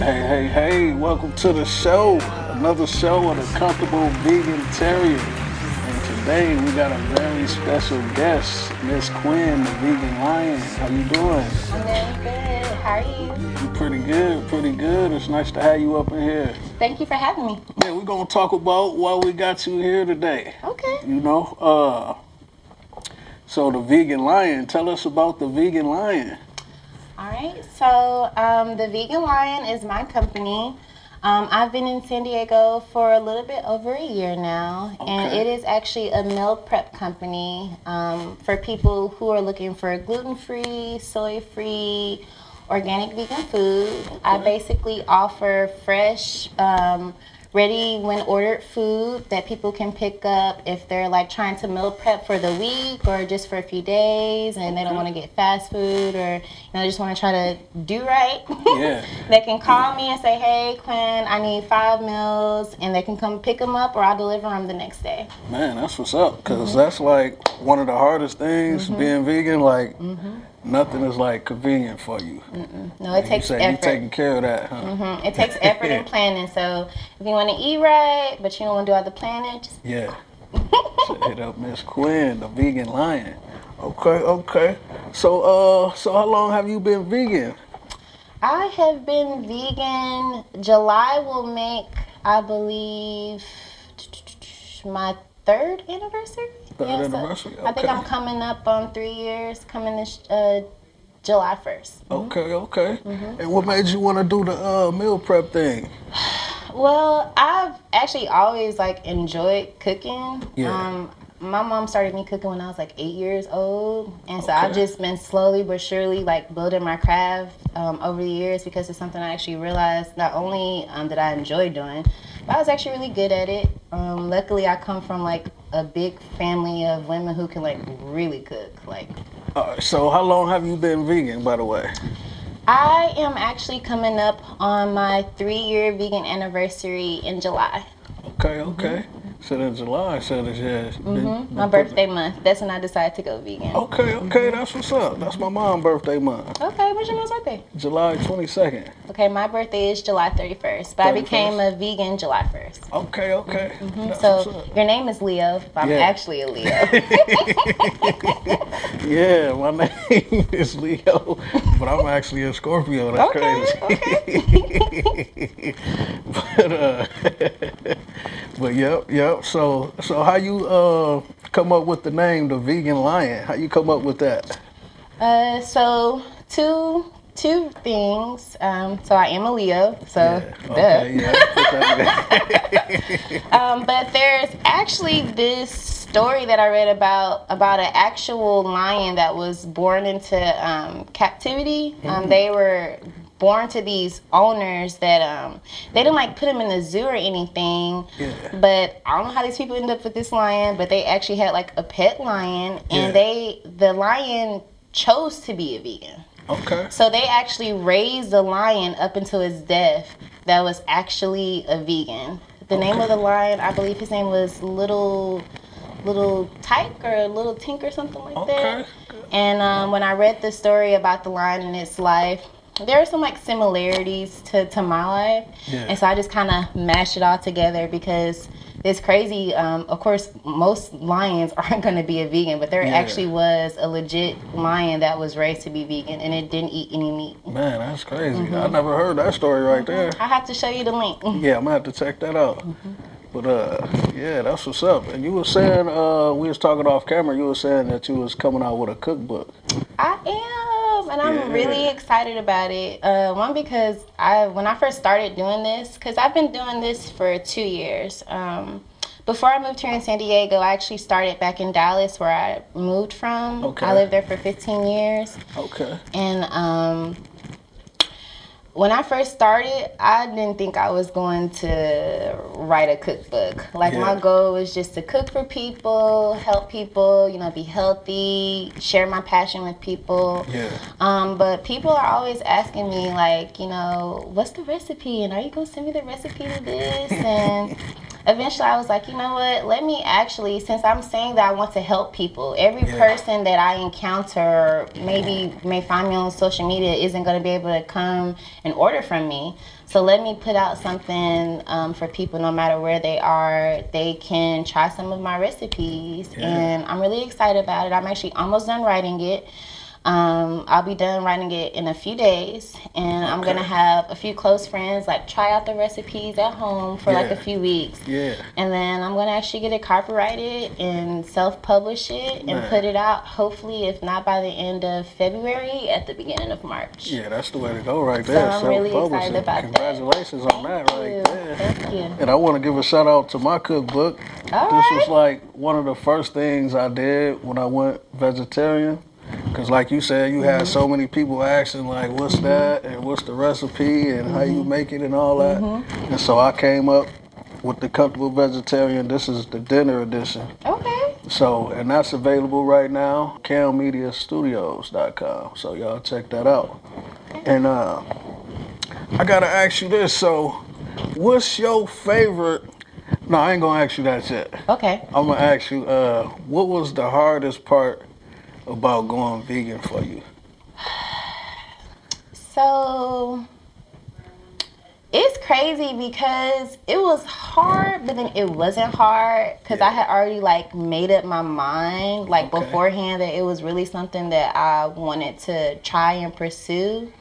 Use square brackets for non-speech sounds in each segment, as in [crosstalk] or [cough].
Hey, hey, hey, welcome to the show. Another show of the Comfortable Vegantarian. And today we got a very special guest, Miss Quinn, the Vegan Lion. How you doing? I'm doing good. How are you? You pretty good, pretty good. It's nice to have you up in here. Thank you for having me. Yeah, we're gonna talk about why we got you here today. Okay. You know, uh so the Vegan Lion, tell us about the Vegan Lion. All right. So, um, the Vegan Lion is my company. Um, I've been in San Diego for a little bit over a year now, and it is actually a meal prep company um, for people who are looking for gluten free, soy free, organic vegan food. I basically offer fresh, um, ready when ordered food that people can pick up if they're like trying to meal prep for the week or just for a few days and they don't want to get fast food or you know just want to try to do right. Yeah. [laughs] they can call me and say, "Hey, Quinn, I need five meals," and they can come pick them up or I'll deliver them the next day. Man, that's what's up. because that's like one of the hardest things mm-hmm. being vegan. Like mm-hmm. Nothing is like convenient for you. No, it you takes say you effort. taking care of that, huh? Mhm. It takes effort and [laughs] planning. So if you want to eat right, but you don't want to do all the planning, just Yeah. [laughs] so hit up Miss Quinn, the vegan lion. Okay, okay. So uh so how long have you been vegan? I have been vegan. July will make, I believe, my third anniversary. Third so anniversary, I think. I'm coming up on three years, coming this uh, July 1st. Okay, okay. Mm-hmm. And what made you want to do the uh, meal prep thing? [sighs] Well, I've actually always like enjoyed cooking. Yeah. Um, my mom started me cooking when I was like eight years old, and so I've just been slowly but surely like building my craft um, over the years because it's something I actually realized not only um, that I enjoy doing, but I was actually really good at it. Um, luckily, I come from like a big family of women who can like really cook. Like Uh, so how long have you been vegan, by the way? I am actually coming up on my three-year vegan anniversary in July. Okay, okay. So in July, so this yeah. Mm-hmm. My birthday month. That's when I decided to go vegan. Okay, okay, that's what's up. That's my mom's birthday month, Okay, when's your mom's birthday? July twenty second. Okay, my birthday is July 31st, but I became a vegan July 1st. Okay, okay. What's So your name is Leo, but I'm Yeah. actually a Leo. [laughs] Yeah, my name [laughs] is Leo, but I'm actually a Scorpio. That's Okay, crazy. [laughs] but uh, but yep, yep. So so how you uh come up with the name the Vegan Lion? How you come up with that? uh, so two two things. Um, so I am a Leo, so duh. Okay, yeah. put that in. Um, but there's actually this story that I read about about an actual lion that was born into um, captivity. Um, they were born to these owners that um, they didn't like put them in the zoo or anything. Yeah. But I don't know how these people ended up with this lion, but they actually had like a pet lion, and Yeah. they the lion chose to be a vegan. Okay. So they actually raised the lion up until his death that was actually a vegan. The name of the lion, I believe his name was Little Little Tyke or Little Tink or something like Okay. that. And um, when I read the story about the lion and its life, there are some like similarities to, to my life. Yeah. And so I just kind of mashed it all together because it's crazy. Um, of course, most lions [laughs] aren't going to be a vegan, but there Yeah. actually was a legit lion that was raised to be vegan and it didn't eat any meat. Man, that's crazy. Mm-hmm. I never heard that story right there. I have to show you the link. Yeah, I'm gonna have to check that out. But uh, yeah, that's what's up. And you were saying uh, we was talking off camera. You were saying that you was coming out with a cookbook. I am, and I'm Yeah. really excited about it. Uh, one because I, when I first started doing this, because I've been doing this for two years. Um, before I moved here in San Diego, I actually started back in Dallas, where I moved from. Okay. I lived there for 15 years, Okay. and um, when I first started, I didn't think I was going to write a cookbook. Like my goal was just to cook for people, help people, you know, be healthy, share my passion with people. Yeah. Um, but people are always asking me, like, you know, what's the recipe? And are you gonna send me the recipe to this? And [laughs] eventually I was like, you know what? Let me actually, since I'm saying that I want to help people, every Yeah. person that I encounter, maybe may find me on social media, isn't going to be able to come and order from me. So let me put out something um, for people, no matter where they are, they can try some of my recipes, Yeah. and I'm really excited about it. I'm actually almost done writing it. Um, I'll be done writing it in a few days, and I'm gonna have a few close friends like try out the recipes at home for like a few weeks, Yeah. and then I'm gonna actually get it copyrighted and self-publish it and Man. put it out. Hopefully, if not by the end of February, at the beginning of March. Yeah, that's the way to go right there. So. I'm really excited about that. Congratulations on that right you. there. Thank you. And I want to give a shout out to my cookbook. All this was like one of the first things I did when I went vegetarian. Cause like you said, you Mm-hmm. had so many people asking like, "What's that?" and "What's the recipe?" and "How Mm-hmm. you make it?" and all that. And so I came up with the comfortable vegetarian. This is the dinner edition. Okay. So, and that's available right now, calmediastudios.com. So y'all check that out. And uh, I gotta ask you this. So, what's your favorite? No, I ain't gonna ask you that yet. Okay. I'm gonna ask you, uh, what was the hardest part about going vegan for you? So it's crazy because it was hard, but then it wasn't hard because I had already like made up my mind like Okay. beforehand that it was really something that I wanted to try and pursue.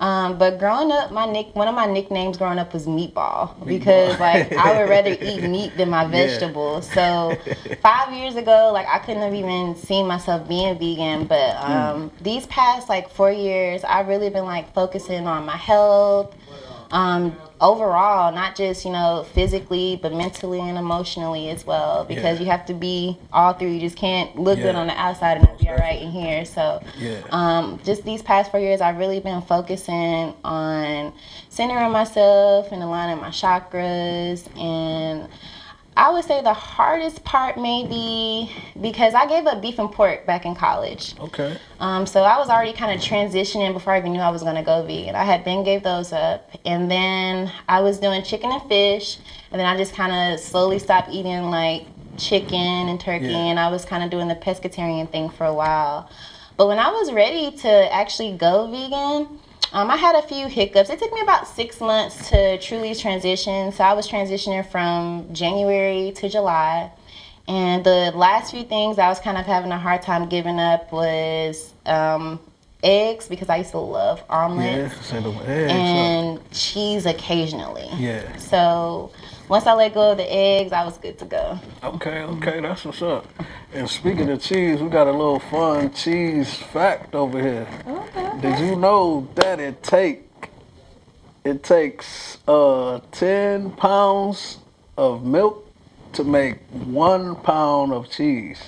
Um, but growing up, my nick one of my nicknames growing up was meatball because like I would [laughs] rather eat meat than my vegetables. So [laughs] five years ago, like I couldn't have even seen myself being vegan. But um, these past like four years, I've really been like focusing on my health, um, overall, not just you know physically, but mentally and emotionally as well. Because Yeah. you have to be all three. You just can't look good on the outside and not be all right in here. So Yeah. um, just these past four years, I've really been focusing on centering myself and aligning my chakras. And I would say the hardest part, maybe because I gave up beef and pork back in college. Okay. Um, so I was already kind of transitioning before I even knew I was gonna go vegan. I had been gave those up, and then I was doing chicken and fish, and then I just kind of slowly stopped eating like chicken and turkey, Yeah. and I was kind of doing the pescatarian thing for a while. But when I was ready to actually go vegan, um, I had a few hiccups. It took me about six months to truly transition. So I was transitioning from January to July. And the last few things I was kind of having a hard time giving up was um, eggs because I used to love omelets eggs. and cheese occasionally. yeah. So once I let go of the eggs, I was good to go. Okay, okay, that's what's up. And speaking of cheese, we got a little fun cheese fact over here. Okay. Did you know that it take it takes uh ten pounds of milk to make one pound of cheese?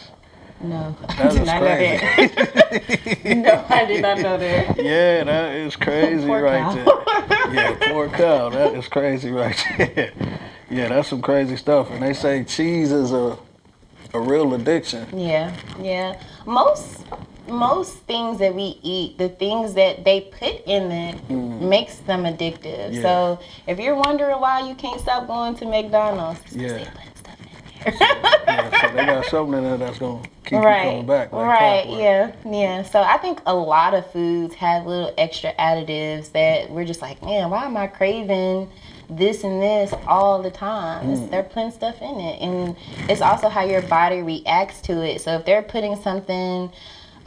No, [laughs] I did not know that. [laughs] no, I did not know that. Yeah, that is crazy Poor right cow. there. Yeah, poor cow. That is crazy right [laughs] there. Yeah, that's some crazy stuff. And they say cheese is a a real addiction. Yeah, yeah. Most most things that we eat, the things that they put in it, makes them addictive. Mm. Yeah. So if you're wondering why you can't stop going to McDonald's, Yeah. Yeah, so they got something in there that's gonna keep you right, coming back. Like right, clockwork. yeah, yeah. So I think a lot of foods have little extra additives that we're just like, man, why am I craving this and this all the time? Mm. They're putting stuff in it, and it's also how your body reacts to it. So if they're putting something,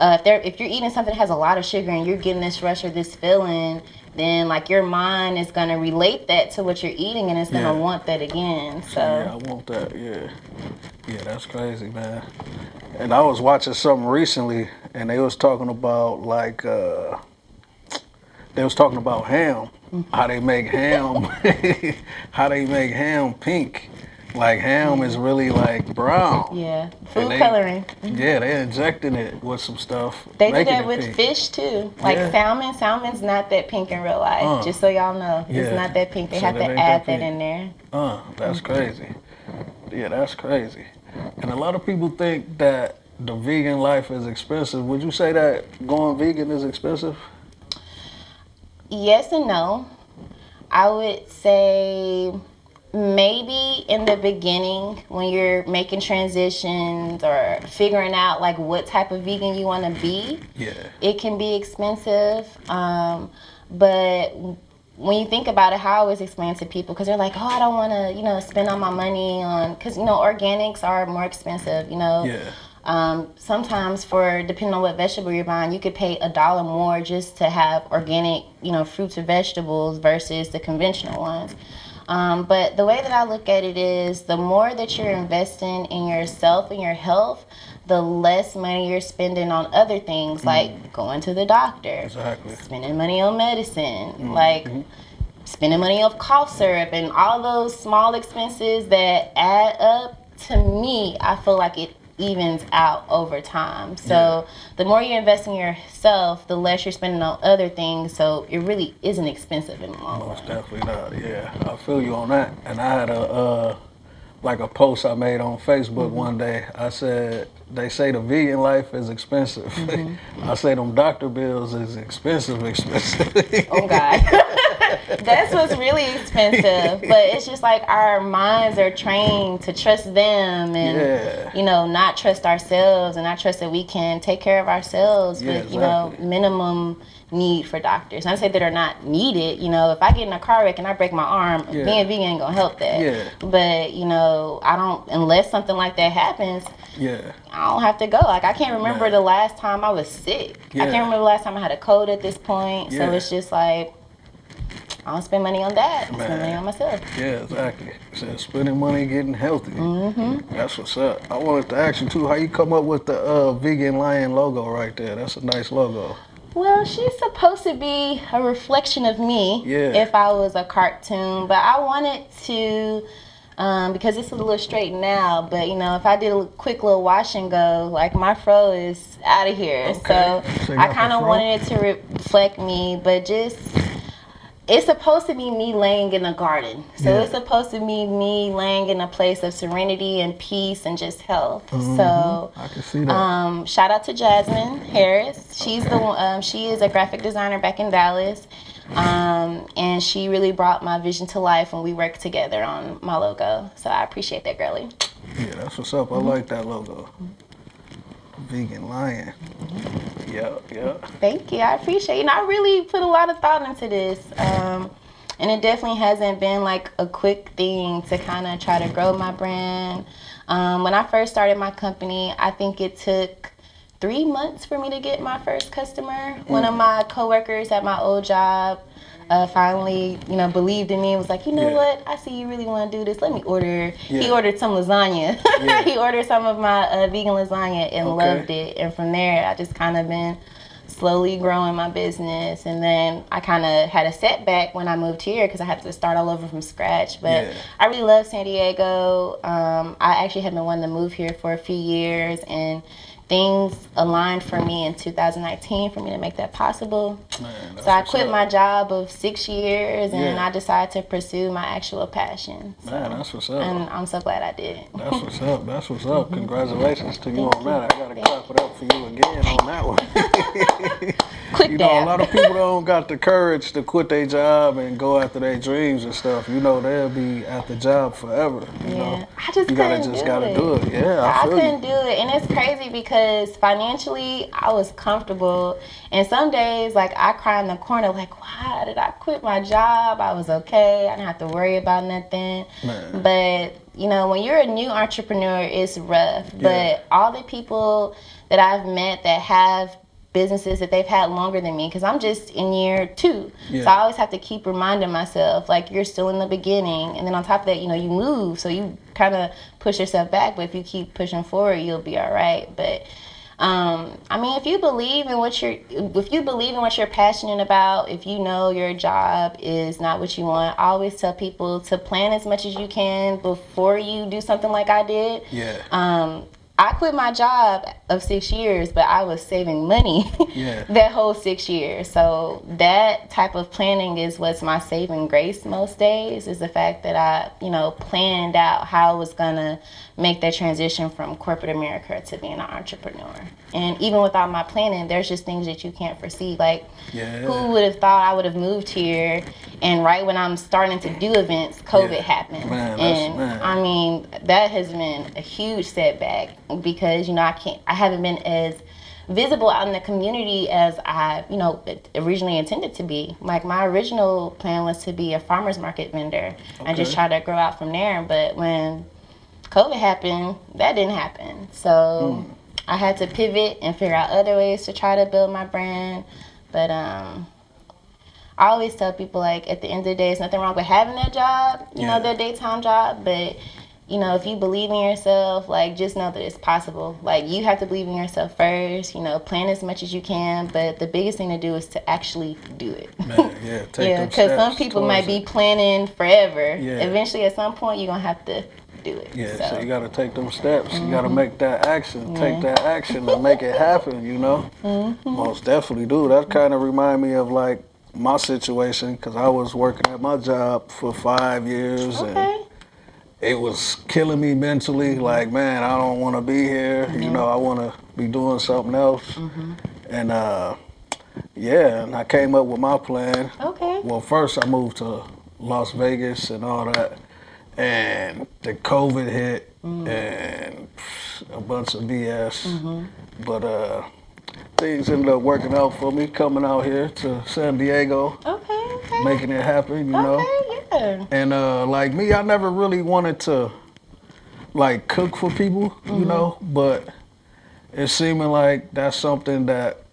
uh, if they're if you're eating something that has a lot of sugar and you're getting this rush or this feeling. Then, like your mind is gonna relate that to what you're eating, and it's gonna Yeah. want that again. So, Yeah, I want that. Yeah, yeah, that's crazy, man. And I was watching something recently, and they was talking about like uh, they was talking about ham, how they make ham, [laughs] how they make ham pink. Like ham is really like brown. yeah, food they- coloring. Yeah, they're injecting it with some stuff. They do that with pink. fish too. Like Yeah. salmon. Salmon's not that pink in real life. Uh, just so y'all know, yeah. it's not that pink. They So have to add that that, in there. Uh, that's crazy. Yeah, that's crazy. And a lot of people think that the vegan life is expensive. Would you say that going vegan is expensive? Yes and no. I would say maybe in the beginning when you're making transitions or figuring out like what type of vegan you want to be Yeah. it can be expensive um, but when you think about it how i always explain to people because they're like oh i don't want to you know spend all my money on because you know organics are more expensive you know Yeah. um, sometimes for depending on what vegetable you're buying, you could pay a dollar more just to have organic, you know, fruits or vegetables versus the conventional ones. Um, but the way that I look at it is the more that you're investing in yourself and your health, the less money you're spending on other things like going to the doctor, Exactly. spending money on medicine, like spending money on cough syrup and all those small expenses that add up to me i feel like it evens out over time so the more you invest in yourself the less you're spending on other things so it really isn't expensive in the long run Most definitely not. Yeah, I feel you on that. And I had a uh, like a post I made on Facebook Mm-hmm. one day. I said they say the vegan life is expensive. Mm-hmm. [laughs] I say them doctor bills is expensive, [laughs] expensive. oh god [laughs] that's what's really expensive but it's just like our minds are trained to trust them and Yeah. you know not trust ourselves and not trust that we can take care of ourselves Yeah, with you know minimum need for doctors not to say that are not needed you know if i get in a car wreck and i break my arm Yeah. being vegan ain't gonna help that Yeah. but you know i don't unless something like that happens yeah, I don't have to go. Like I can't remember the last time I was sick. Yeah. I can't remember the last time I had a cold at this point. Yeah. So it's just like I don't spend money on that. I spend money on myself. yeah, exactly. So spending money, getting healthy. Mm-hmm. That's what's up. I wanted to ask you too, how you come up with the uh, vegan lion logo right there? That's a nice logo. Well, she's supposed to be a reflection of me Yeah. if I was a cartoon, but I wanted to um, because it's a little straight now. But you know, if I did a quick little wash and go, like my fro is out of here. Okay. So So I kind of wanted it to reflect me, but just it's supposed to be me laying in a garden. So Yeah. it's supposed to be me laying in a place of serenity and peace and just health. So Mm-hmm. I can see that. um, shout out to Jasmine Harris. She's the one. Um, she is a graphic designer back in Dallas, um, and she really brought my vision to life when we worked together on my logo. So I appreciate that, girlie. Yeah, that's what's up. I like that logo. Vegan lion. Yeah, yeah. Thank you. I appreciate. it. know, I really put a lot of thought into this. Um, and it definitely hasn't been like a quick thing to kind of try to grow my brand. Um, when I first started my company, I think it took three months for me to get my first customer. One of my coworkers at my old job uh, finally, you know, believed in me and was like, you know Yeah. what? I see you really want to do this. Let me order. He ordered some lasagna. [laughs] Yeah. he ordered some of my uh, vegan lasagna and Okay. loved it. And from there, I just kind of been slowly growing my business. And then I kind of had a setback when I moved here because I had to start all over from scratch. But Yeah. I really love San Diego. Um, I actually have been wanting to move here for a few years, and things aligned for me in 2019 for me to make that possible. Man, So I quit up. my job of six years, and Yeah. I decided to pursue my actual passion. So, Man, that's what's up. and I'm so glad I did. That's what's up. That's what's up. [laughs] Congratulations to you Thank on that. I gotta clap it up for you again on that one. [laughs] You know, a lot of people don't got the courage to quit their job and go after their dreams and stuff. You know, they'll be at the job forever. You Yeah, know, I just you gotta just do gotta it. do it. Yeah, I I couldn't you. do it, and it's crazy because financially I was comfortable, and some days like I cry in the corner like, why did I quit my job? I was okay. I didn't have to worry about nothing. Man. But you know, when you're a new entrepreneur, it's rough. Yeah. But all the people that I've met that have businesses that they've had longer than me because I'm just in year two. Yeah. So I always have to keep reminding myself like you're still in the beginning and then on top of that, you know, you move so you kind of push yourself back, but if you keep pushing forward, you'll be all right. But um, I mean, if you believe in what you're, if you believe in what you're passionate about, if you know your job is not what you want, I always tell people to plan as much as you can before you do something like I did. Yeah. Um, I quit my job of six years, but I was saving money [laughs] Yeah. that whole six years. So that type of planning is what's my saving grace most days. Is the fact that I, you know, planned out how I was gonna make that transition from corporate America to being an entrepreneur. And even without my planning, there's just things that you can't foresee. Like, Yeah. who would have thought I would have moved here And right when I'm starting to do events, COVID Yeah. happened. Man, and man. I mean, that has been a huge setback because, you know, I can't, I haven't been as visible out in the community as I, you know, originally intended to be. Like my original plan was to be a farmer's market vendor and just try to grow out from there. But when COVID happened, that didn't happen. So hmm. I had to pivot and figure out other ways to try to build my brand. But um, I always tell people like at the end of the day, it's nothing wrong with having that job, you Yeah. know, that daytime job. But you know, if you believe in yourself, like just know that it's possible. Like you have to believe in yourself first. You know, plan as much as you can. But the biggest thing to do is to actually do it. Man, yeah, [laughs] take yeah, because some people might be planning forever. Yeah. Eventually, at some point, you're gonna have to do it. Yeah, so, so. Mm-hmm. you got to take those steps. You got to make that action. Take that action and make it happen. You know, Mm-hmm. most definitely do. That kind of remind me of like my situation because I was working at my job for five years and it was killing me mentally. Like, man, I don't want to be here. You know, I want to be doing something else. And uh, yeah, and I came up with my plan. Okay. Well, first I moved to Las Vegas and all that, and the COVID hit and a bunch of BS. But uh, things ended up working out for me coming out here to San Diego, Okay. Okay. making it happen. You know. Yeah. And uh, like me, I never really wanted to like cook for people, Mm-hmm. you know, but it's seeming like that's something that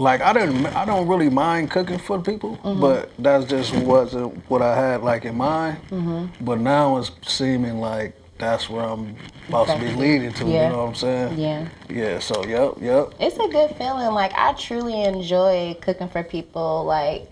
like I didn't I don't really mind cooking for people, Mm-hmm. but that just wasn't what I had like in mind. Mm-hmm. But now it's seeming like that's where I'm about to be Exactly. leading to, Yeah. you know what I'm saying? Yeah. Yeah, so yep, yep. It's a good feeling. Like I truly enjoy cooking for people. Like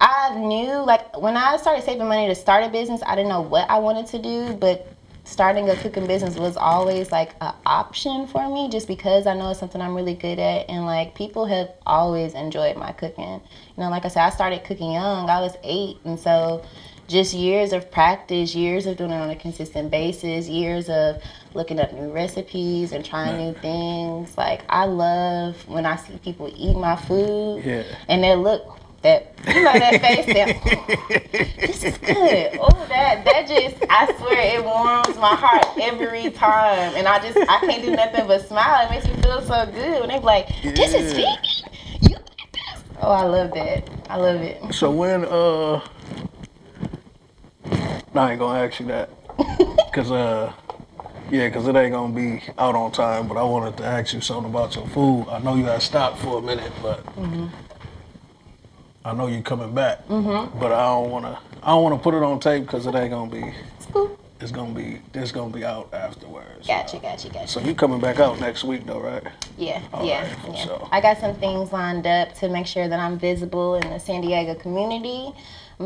I knew like when I started saving money to start a business, I didn't know what I wanted to do, but starting a cooking business was always like an option for me just because I know it's something I'm really good at and like people have always enjoyed my cooking. You know, like I said, I started cooking young. I was 8 and so just years of practice, years of doing it on a consistent basis, years of looking up new recipes and trying new things. Like I love when I see people eat my food Yeah. and they look that you know that face that this is good. Oh that that just I swear it warms my heart every time. And I just I can't do nothing but smile. It makes me feel so good And they be like, This is Yeah. You like this? Oh I love that. I love it. So when uh I ain't gonna ask you that. [laughs] Cause uh yeah, cause it ain't gonna be out on time, but I wanted to ask you something about your food. I know you had stopped for a minute, but I know you're coming back. Mm-hmm. But I don't wanna I don't wanna put it on tape because it ain't gonna be It's cool. it's gonna be it's gonna be out afterwards. Gotcha, gotcha, gotcha. So you coming back out next week though, right? Yeah, All yeah, right, yeah. sure. I got some things lined up to make sure that I'm visible in the San Diego community.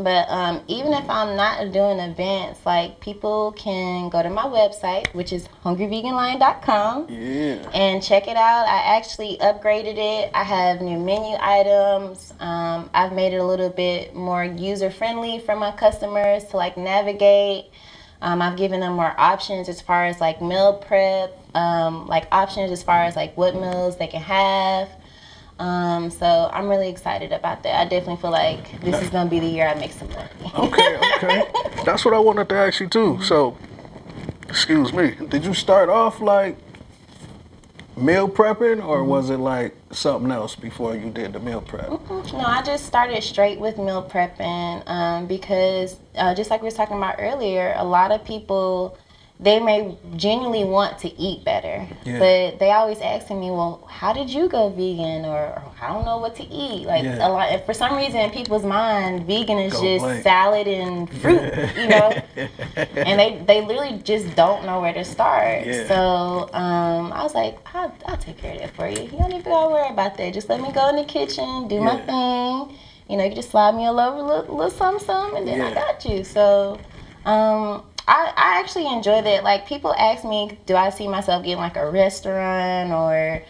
But um, even if I'm not doing events, like people can go to my website, which is hungryveganlion.com, Yeah. and check it out. I actually upgraded it. I have new menu items. Um, I've made it a little bit more user friendly for my customers to like navigate. Um, I've given them more options as far as like meal prep, um, like options as far as like what meals they can have. Um, so I'm really excited about that. I definitely feel like this is gonna be the year I make some money. Okay, okay. [laughs] That's what I wanted to ask you too. So, excuse me, did you start off like meal prepping or was it like something else before you did the meal prep? No, I just started straight with meal prepping um, because, uh, just like we were talking about earlier, a lot of people they may genuinely want to eat better, Yeah. but they always asking me, "Well, how did you go vegan?" or, or "I don't know what to eat." Like Yeah. a lot, for some reason, in people's mind, vegan is Go just blank. salad and fruit, you [laughs] know, and they [laughs] they literally just don't know where to start. Yeah. So um, I was like, I'll, I'll take care of that for you. You don't even gotta worry about that. Just let me go in the kitchen, do my thing. You know, you just slide me a little, little, little something, something, and then I got you. So, um, I, I actually enjoy that. Like people ask me, do I see myself getting like a restaurant or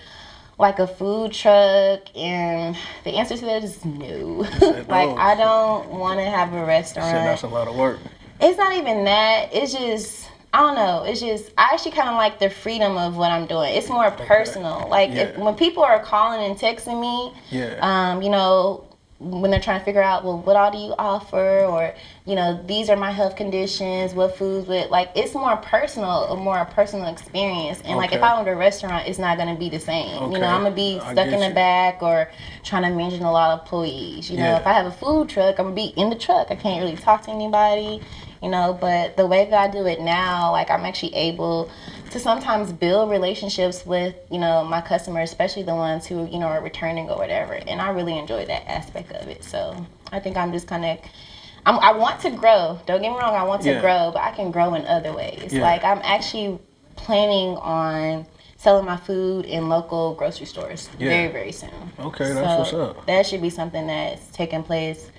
like a food truck? And the answer to that is no. [laughs] like no. I don't want to have a Said restaurant. that's a lot of work. It's not even that. It's just I don't know. It's just I actually kind of like the freedom of what I'm doing. It's more personal. Like if, when people are calling and texting me, Yeah. um, you know, when they're trying to figure out, well, what all do you offer, or you know, these are my health conditions, what foods with like it's more personal, a more personal experience. And like if I owned a restaurant, it's not gonna be the same. You know, I'm gonna be stuck in the you. back or trying to manage a lot of employees. You know, Yeah. if I have a food truck, I'm gonna be in the truck. I can't really talk to anybody. You know, but the way that I do it now, like I'm actually able to sometimes build relationships with you know my customers, especially the ones who you know are returning or whatever. And I really enjoy that aspect of it. So I think I'm just kind of. I'm, I want to grow. Don't get me wrong. I want to Yeah. grow, but I can grow in other ways. Yeah. Like I'm actually planning on selling my food in local grocery stores Yeah. very very soon. Okay, that's what's up. That should be something that's taking place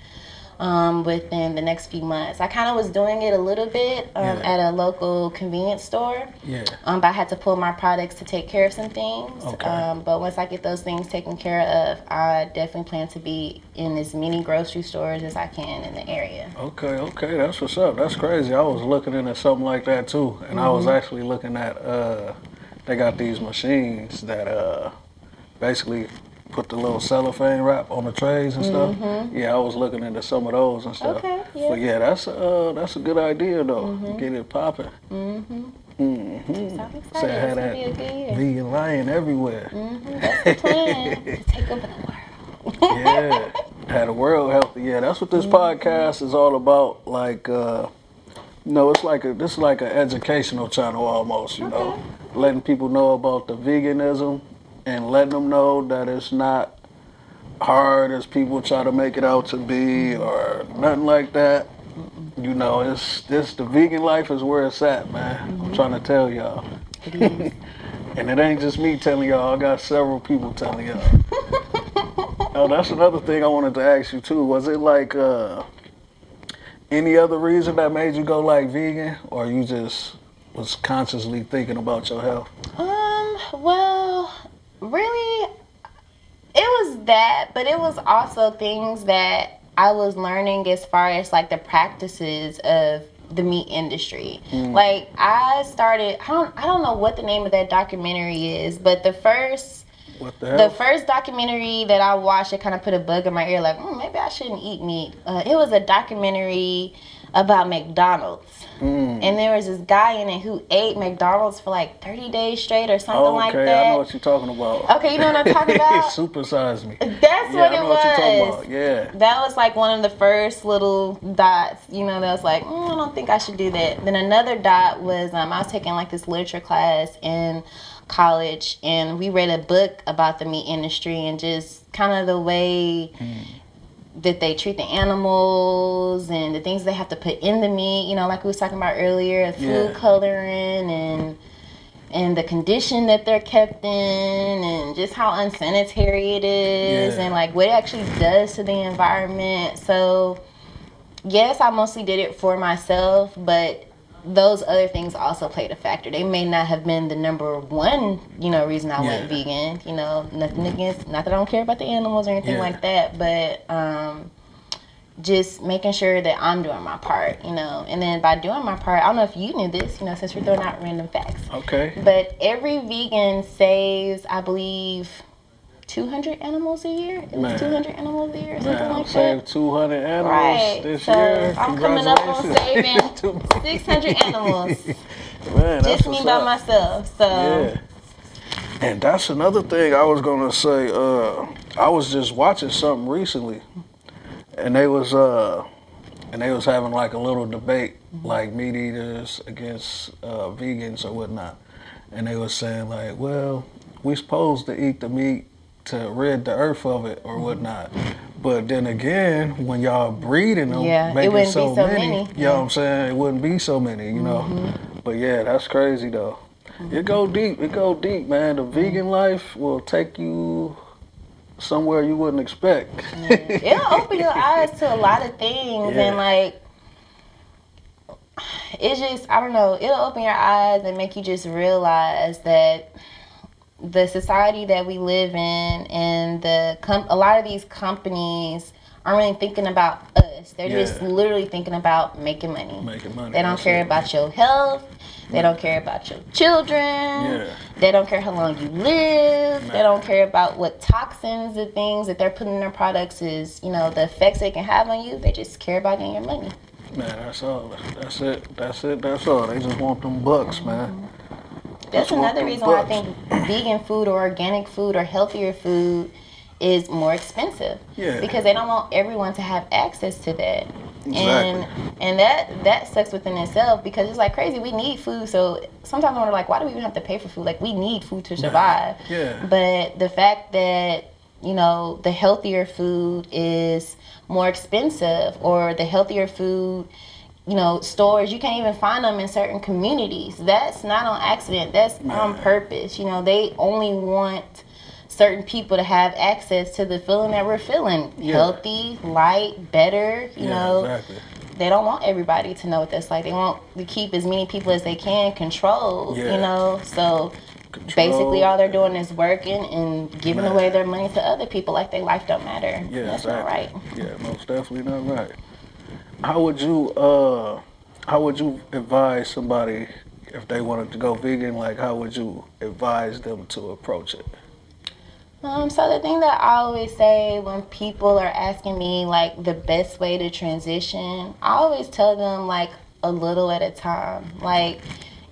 um, within the next few months. I kind of was doing it a little bit um, Yeah. at a local convenience store. Yeah. Um, but I had to pull my products to take care of some things. Okay. Um, but once I get those things taken care of, I definitely plan to be in as many grocery stores as I can in the area. Okay, okay, that's what's up. That's crazy. I was looking into something like that too, and I was Mm-hmm. actually looking at. uh They got these machines that uh basically put the little cellophane wrap on the trays and stuff. Yeah, I was looking into some of those and stuff. Mm-hmm. Okay, yeah. Mm-hmm. But yeah, that's uh that's a good idea though. Get it popping. So I'm excited. I had that be a good year. vegan lion everywhere. That's the plan [laughs] to take over the world. yeah, had the world healthy. Yeah, that's what this podcast is all about. Like, uh, you know, it's like a this is like an educational channel almost. You know, letting people know about the veganism and letting them know that it's not hard as people try to make it out to be or nothing like that. You know, it's this the vegan life is where it's at, man. I'm trying to tell y'all. It is. [laughs] And it ain't just me telling y'all, I got several people telling y'all. [laughs] oh, that's another thing I wanted to ask you too. Was it like uh any other reason that made you go like vegan or you just was consciously thinking about your health? Um, well, really, it was that, but it was also things that I was learning as far as like the practices of the meat industry. Like I started, I don't, I don't know what the name of that documentary is, but the first What the the first documentary that I watched, it kind of put a bug in my ear, like, mm, maybe I shouldn't eat meat. Uh, it was a documentary about McDonald's. Mm. And there was this guy in it who ate McDonald's for like 30 days straight or something Oh, like that. okay. I know what you're talking about. Okay, you know what I'm talking [laughs] about? Supersize me. That's Yeah, what I it was. what you're talking about. Yeah. That was like one of the first little dots, you know, that was like, mm, I don't think I should do that. Then another dot was um, I was taking like this literature class in college, and we read a book about the meat industry and just kind of the way that they treat the animals and the things they have to put in the meat. You know, like we was talking about earlier, food Yeah. coloring and and the condition that they're kept in and just how unsanitary it is Yeah. and like what it actually does to the environment. So yes, I mostly did it for myself, but those other things also played a factor. They may not have been the number one, you know, reason I went vegan. You know, nothing against, not that I don't care about the animals or anything Yeah. like that, but um, just making sure that I'm doing my part, you know. And then by doing my part, I don't know if you knew this, you know, since we're throwing out random facts, Okay. but every vegan saves, I believe, 200 animals a year. It was 200 animals a year or something Man, like that. saved 200 animals Right. this so year. I'm coming up on saving [laughs] 600 animals. [laughs] Man, Just me by up. myself. So Yeah. And that's another thing I was gonna say. Uh, I was just watching something recently, and they was uh, and they was having like a little debate, like meat eaters against uh, vegans or whatnot, and they was saying like, well, we supposed to eat the meat to rid the earth of it or mm-hmm. whatnot. But then again, when y'all breeding them, Yeah, making so, so many, many. you know what I'm saying? It wouldn't be so many, you know. Mm-hmm. But yeah, that's crazy though. Mm-hmm. It go deep. It go deep, man. The vegan life will take you somewhere you wouldn't expect. it'll [laughs] open your eyes to a lot of things Yeah. and like it's just I don't know, it'll open your eyes and make you just realize that the society that we live in and the com- a lot of these companies aren't really thinking about us. They're just literally thinking about making money. Making money, They don't that's care it. about your health. They don't care about your children. Yeah. They don't care how long you live. They don't care about what toxins and things that they're putting in their products is, you know, the effects they can have on you. They just care about getting your money. Man, that's all. That's it. That's it. That's all. They just want them bucks, man. Mm-hmm. That's another reason why I think vegan food or organic food or healthier food is more expensive. Yeah. Because they don't want everyone to have access to that. Exactly. And and that that sucks within itself because it's like crazy. We need food, so sometimes I wonder like, why do we even have to pay for food? Like we need food to survive. Yeah. But the fact that you know the healthier food is more expensive, or the healthier food you know, stores, you can't even find them in certain communities. That's not on accident. That's on purpose. You know, they only want certain people to have access to the feeling that we're feeling. Yeah. Healthy, light, better, you yeah, know. exactly. They don't want everybody to know what that's like. They want to keep as many people as they can controlled, Yeah. you know. So basically all they're doing is working and giving Man. away their money to other people like their life don't matter. Yeah, that's exactly. not right. Yeah, most definitely not right. How would you uh how would you advise somebody if they wanted to go vegan, like how would you advise them to approach it? Um, so the thing that I always say when people are asking me like the best way to transition, I always tell them like a little at a time. Like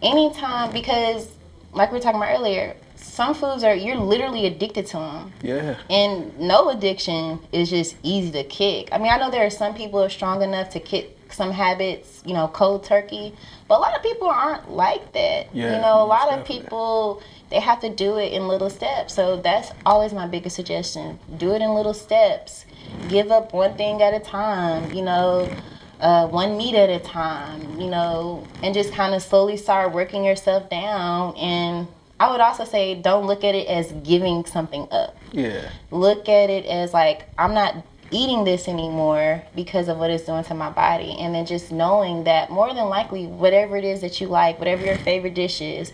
anytime because like we were talking about earlier, some foods are you're literally addicted to them. Yeah. And no addiction is just easy to kick. I mean, I know there are some people who are strong enough to kick some habits, you know, cold turkey, but a lot of people aren't like that. Yeah, you know, a lot most of people they have to do it in little steps. So that's always my biggest suggestion. Do it in little steps. Give up one thing at a time, you know, uh, one meat at a time, you know, and just kind of slowly start working yourself down. And I would also say don't look at it as giving something up Yeah. look at it as like I'm not eating this anymore because of what it's doing to my body and then just knowing that more than likely whatever it is that you like whatever your favorite dish is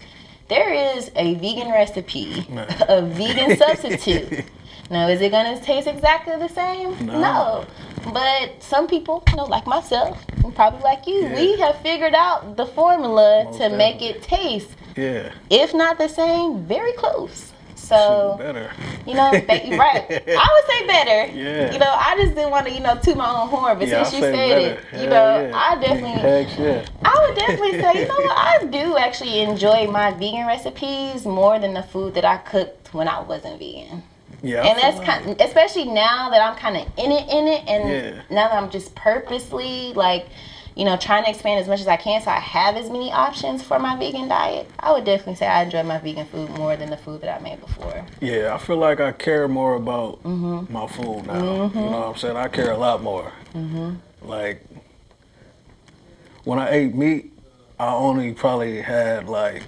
there is a vegan recipe [laughs] a vegan substitute now is it going to taste exactly the same No. but some people you know like myself and probably like you Yeah. we have figured out the formula Most to make it taste Yeah. if not the same very close so better. you know, ba- [laughs] right. I would say better. Yeah. You know, I just didn't want to, you know, toot my own horn, but Yeah, since I you said better. it, you Hell know, yeah. I definitely, Heck yeah. I would definitely say, you know what, I do actually enjoy my vegan recipes more than the food that I cooked when I wasn't vegan. Yeah. And that's kind, especially now that I'm kind of in it, in it, and Yeah. now that I'm just purposely like, you know, trying to expand as much as I can, so I have as many options for my vegan diet. I would definitely say I enjoy my vegan food more than the food that I made before. Yeah, I feel like I care more about Mm-hmm. my food now. You know what I'm saying? I care a lot more. Mm-hmm. Like when I ate meat, I only probably had like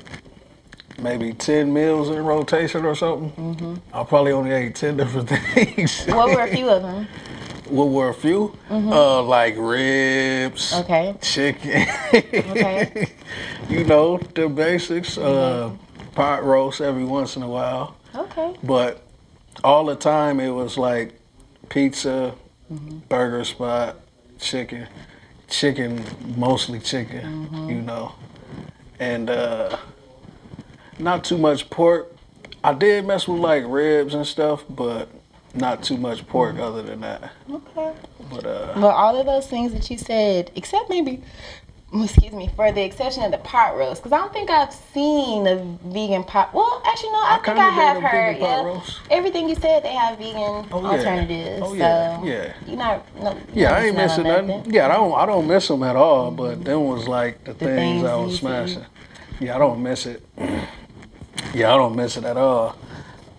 maybe ten meals in rotation or something. Mm-hmm. I probably only ate ten different [laughs] things. What were a few of them? What were a few? Uh, like ribs, Okay. chicken. Okay. [laughs] you know the basics. Uh, pot roast every once in a while. Okay. But all the time it was like pizza, burger spot, chicken, chicken, mostly chicken, you know. And uh, not too much pork. I did mess with like ribs and stuff, but not too much pork other than that. Okay. But uh, But all of those things that you said, except maybe, excuse me, for the exception of the pot roast, because I don't think I've seen a vegan pot. Well, actually, no, I, I think I have heard. pot Yeah, roast. everything you said, they have vegan Oh, yeah. alternatives. Oh, yeah. So Yeah. you're not. No, yeah, I ain't missing on nothing. Yeah, I don't I don't miss them at all. But them was like the, things, things I was used to eat. smashing. Yeah, I don't miss it. Yeah, I don't miss it at all.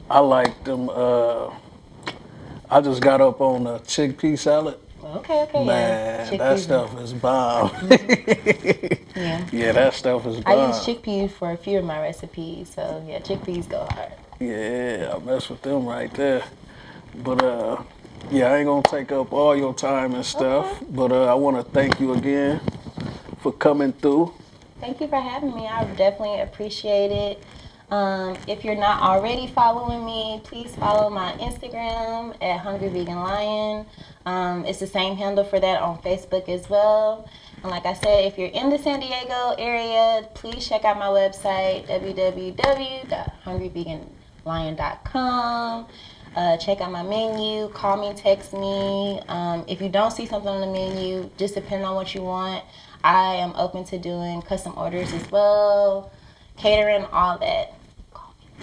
I like them. Uh, I just got up on a chickpea salad. Okay, okay, Man, [laughs] yeah. that stuff is bomb. Yeah. yeah, that stuff is bomb. I use chickpeas for a few of my recipes, so yeah, chickpeas go hard. Yeah, I mess with them right there. But uh, yeah, I ain't gonna take up all your time and stuff. But uh, I want to thank you again for coming through. Thank you for having me. I definitely appreciate it. Um, if you're not already following me, please follow my Instagram at Hungry Vegan Lion. Um, it's the same handle for that on Facebook as well. And like I said, if you're in the San Diego area, please check out my website, www.hungryveganlion.com. Uh, check out my menu, call me, text me. Um, if you don't see something on the menu, just depending on what you want, I am open to doing custom orders as well, catering, all that.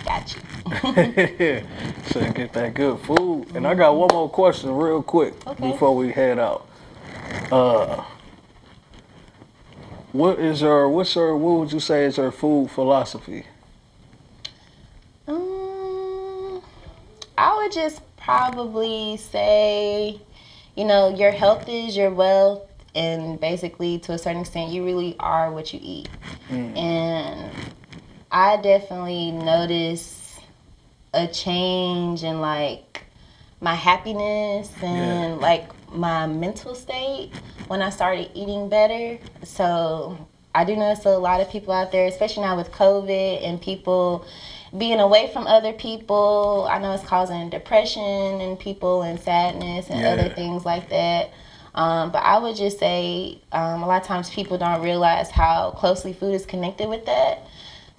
Got [laughs] you. so get that good food. And I got one more question real quick Okay. before we head out. Uh what is her? what's her? what would you say is her food philosophy? Um, I would just probably say, you know, your health is your wealth, and basically, to a certain extent, you really are what you eat. And I definitely notice a change in like my happiness and like my mental state when I started eating better. So I do notice a lot of people out there, especially now with COVID and people being away from other people. I know it's causing depression in people and sadness and other things like that. Um, but I would just say um, a lot of times people don't realize how closely food is connected with that.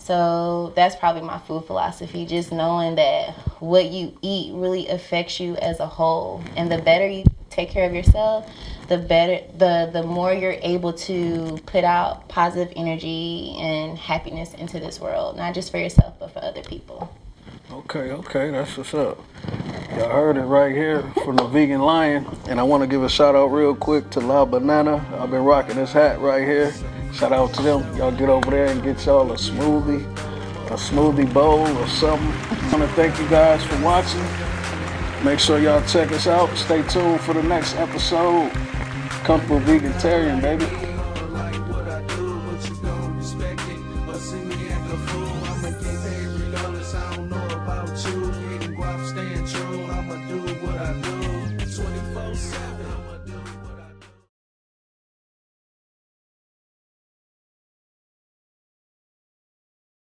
So that's probably my food philosophy, just knowing that what you eat really affects you as a whole. And the better you take care of yourself, the better the the more you're able to put out positive energy and happiness into this world, not just for yourself but for other people. Okay, okay, that's what's up. Y'all heard it right here from the Vegan Lion. And I want to give a shout out real quick to La Banana. I've been rocking this hat right here. Shout out to them. Y'all get over there and get y'all a smoothie, a smoothie bowl or something. I want to thank you guys for watching. Make sure y'all check us out. Stay tuned for the next episode. Comfortable Vegantarian, baby.